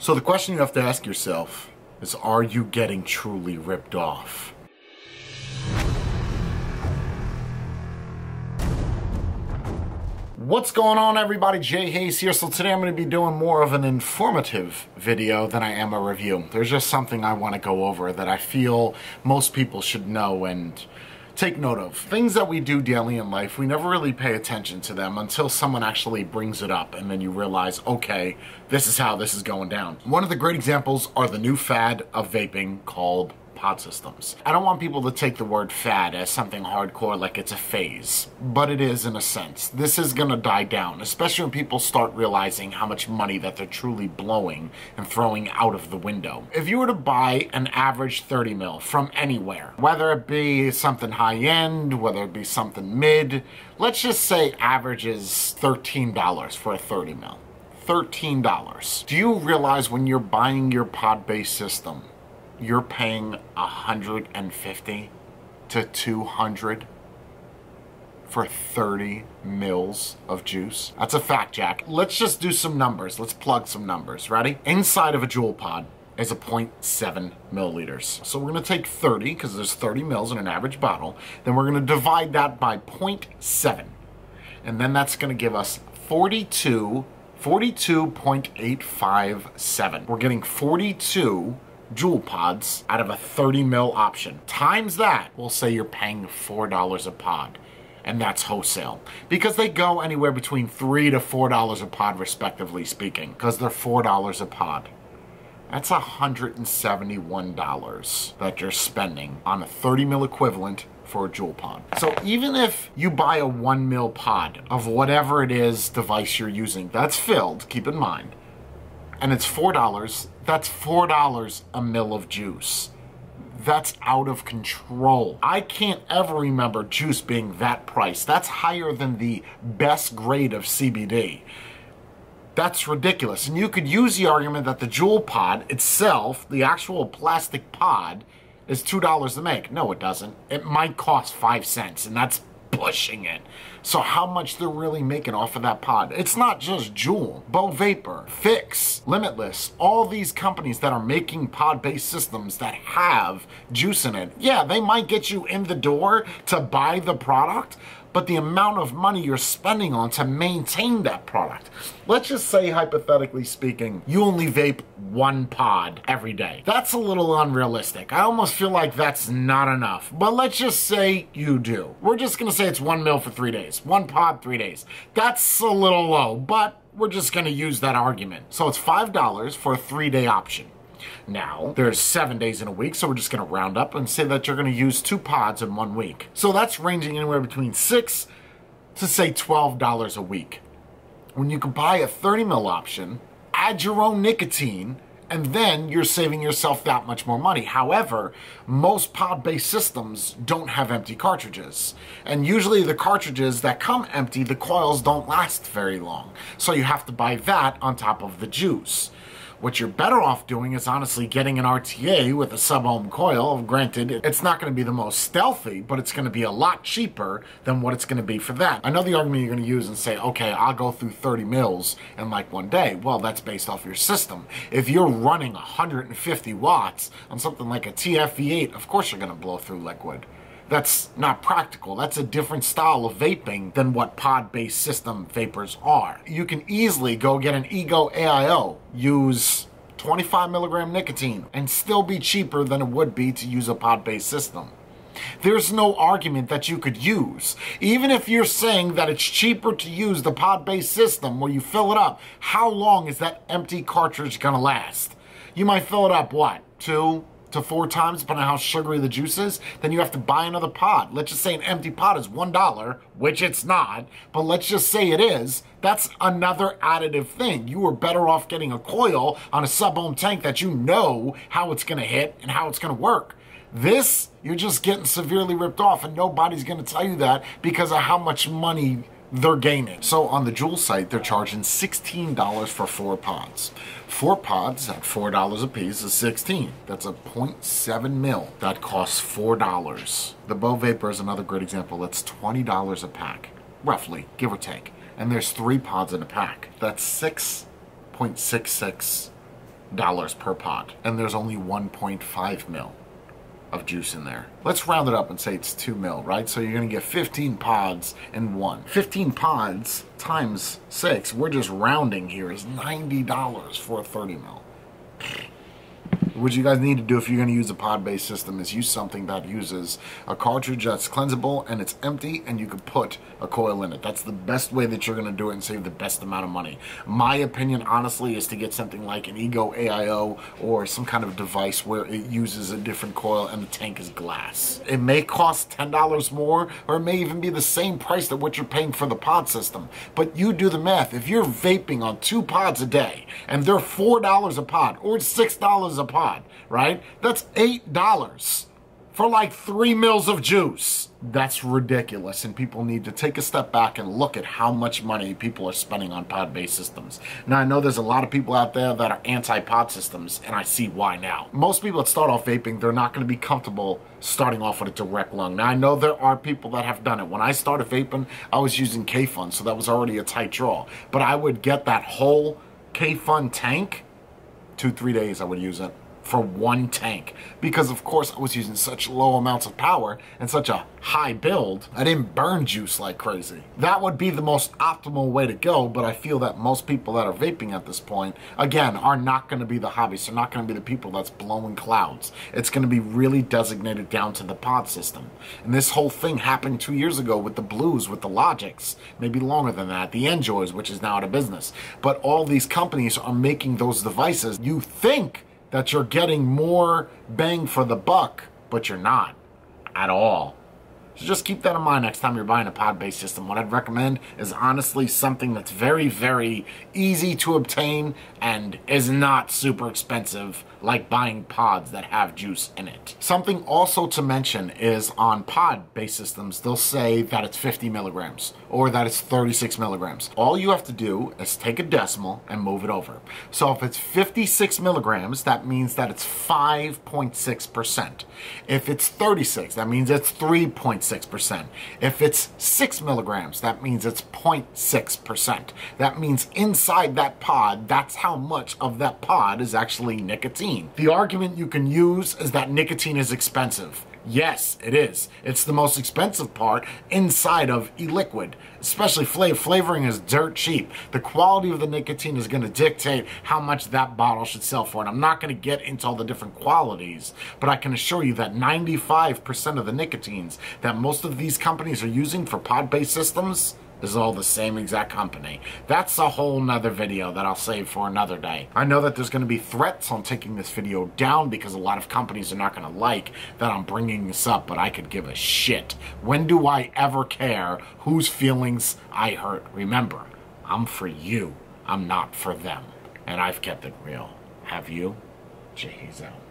So the question you have to ask yourself is are you getting truly ripped off? What's going on everybody? Jay Hayes here. So today I'm going to be doing more of an informative video than I am a review. There's just something I want to go over that I feel most people should know and take note of. Things that we do daily in life, we never really pay attention to them until someone actually brings it up and then you realize, okay, this is how this is going down. One of the great examples are the new fad of vaping called pod systems. I don't want people to take the word fad as something hardcore like it's a phase, but it is in a sense. This is gonna die down, especially when people start realizing how much money that they're truly blowing and throwing out of the window. If you were to buy an average 30 mil from anywhere, whether it be something high end, whether it be something mid, let's just say average is $13 for a 30 mil. $13. Do you realize when you're buying your pod-based system you're paying 150 to 200 for 30 mils of juice. That's a fact, Jack. Let's just do some numbers. Let's plug some numbers. Ready? Inside of a Juul pod is a 0.7 milliliters. So we're gonna take 30, because there's 30 mils in an average bottle, then we're gonna divide that by 0.7. And then that's gonna give us 42, 42.857. We're getting 42 Juul pods out of a 30 mil option. Times that, we'll say you're paying $4 a pod. And that's wholesale. Because they go anywhere between 3 to $4 a pod, respectively speaking. Because they're $4 a pod. That's $171 that you're spending on a 30 mil equivalent for a Juul pod. So even if you buy a one mil pod of whatever it is device you're using that's filled, keep in mind, and it's $4, that's $4 a mill of juice. That's out of control. I can't ever remember juice being that price. That's higher than the best grade of CBD. That's ridiculous. And you could use the argument that the Juul pod itself, the actual plastic pod, is $2 to make. No, it doesn't. It might cost 5 cents, and that's pushing it. So how much they're really making off of that pod. It's not just Juul, Bo Vapor, Phix, Limitless, all these companies that are making pod-based systems that have juice in it. Yeah, they might get you in the door to buy the product, but the amount of money you're spending on to maintain that product. Let's just say, hypothetically speaking, you only vape one pod every day. That's a little unrealistic. I almost feel like that's not enough. But let's just say you do. We're just gonna say it's one mil for three days. One pod, three days. That's a little low, but we're just gonna use that argument. So it's $5 for a three day option. Now, there's seven days in a week, so we're just gonna round up and say that you're gonna use two pods in one week. So that's ranging anywhere between six to say $12 a week. When you can buy a 30 mil option, add your own nicotine, and then you're saving yourself that much more money. However, most pod-based systems don't have empty cartridges. And usually the cartridges that come empty, the coils don't last very long. So you have to buy that on top of the juice. What you're better off doing is honestly getting an RTA with a sub-ohm coil. Granted, it's not going to be the most stealthy, but it's going to be a lot cheaper than what it's going to be for that. I know the argument you're going to use and say, okay, I'll go through 30 mils in like one day. Well, that's based off your system. If you're running 150 watts on something like a TFV8, of course you're going to blow through liquid. That's not practical. That's a different style of vaping than what pod-based system vapors are. You can easily go get an Ego AIO, use 25 milligram nicotine, and still be cheaper than it would be to use a pod-based system. There's no argument that you could use. Even if you're saying that it's cheaper to use the pod-based system where you fill it up, how long is that empty cartridge gonna last? You might fill it up, what, two, to four times, depending on how sugary the juice is, then you have to buy another pod. Let's just say an empty pod is $1, which it's not, but let's just say it is. That's another additive thing. You are better off getting a coil on a sub-ohm tank that you know how it's going to hit and how it's going to work. This, you're just getting severely ripped off, and nobody's going to tell you that because of how much money they're gaining. So on the Juul site, they're charging $16 for four pods. Four pods at $4 a piece is 16. That's a 0.7 mil. That costs $4. The Bow Vapor is another great example. That's $20 a pack, roughly, give or take. And there's three pods in a pack. That's 6.66 dollars per pod. And there's only 1.5 mil of juice in there. Let's round it up and say it's 2 mil, right? So you're going to get 15 pods in one. 15 pods times 6, we're just rounding here, is $90 for a 30 mil. What you guys need to do if you're going to use a pod-based system is use something that uses a cartridge that's cleansable and it's empty and you can put a coil in it. That's the best way that you're going to do it and save the best amount of money. My opinion, honestly, is to get something like an Ego AIO or some kind of device where it uses a different coil and the tank is glass. It may cost $10 more or it may even be the same price that what you're paying for the pod system. But you do the math. If you're vaping on two pods a day and they're $4 a pod or $6 a pod, right? That's $8 for like three mils of juice. That's ridiculous, and people need to take a step back and look at how much money people are spending on pod-based systems. Now, I know there's a lot of people out there that are anti-pod systems, and I see why now. Most people that start off vaping, they're not going to be comfortable starting off with a direct lung. Now, I know there are people that have done it. When I started vaping, I was using Kayfun, so that was already a tight draw. But I would get that whole Kayfun tank, two, three days I would use it for one tank. Because of course I was using such low amounts of power and such a high build I didn't burn juice like crazy. That would be the most optimal way to go but I feel that most people that are vaping at this point again are not going to be the hobbyists. They're not going to be the people that's blowing clouds. It's going to be really designated down to the pod system. And this whole thing happened two years ago with the blues with the logics maybe longer than that the enjoys which is now out of business. But all these companies are making those devices. You think that you're getting more bang for the buck, but you're not at all. So just keep that in mind next time you're buying a pod-based system. What I'd recommend is honestly something that's very, very easy to obtain and is not super expensive like buying pods that have juice in it. Something also to mention is on pod-based systems, they'll say that it's 50 milligrams or that it's 36 milligrams. All you have to do is take a decimal and move it over. So if it's 56 milligrams, that means that it's 5.6%. If it's 36, that means it's 3.6%. If it's 6 milligrams, that means it's 0.6%. That means inside that pod, that's how much of that pod is actually nicotine. The argument you can use is that nicotine is expensive. Yes, it is. It's the most expensive part inside of e-liquid. Especially flavor. Flavoring is dirt cheap. The quality of the nicotine is going to dictate how much that bottle should sell for. And I'm not going to get into all the different qualities, but I can assure you that 95% of the nicotines that most of these companies are using for pod-based systems is all the same exact company. That's a whole nother video that I'll save for another day. I know that there's going to be threats on taking this video down because a lot of companies are not going to like that I'm bringing this up, but I could give a shit. When do I ever care whose feelings I hurt? Remember, I'm for you. I'm not for them. And I've kept it real. Have you? Out.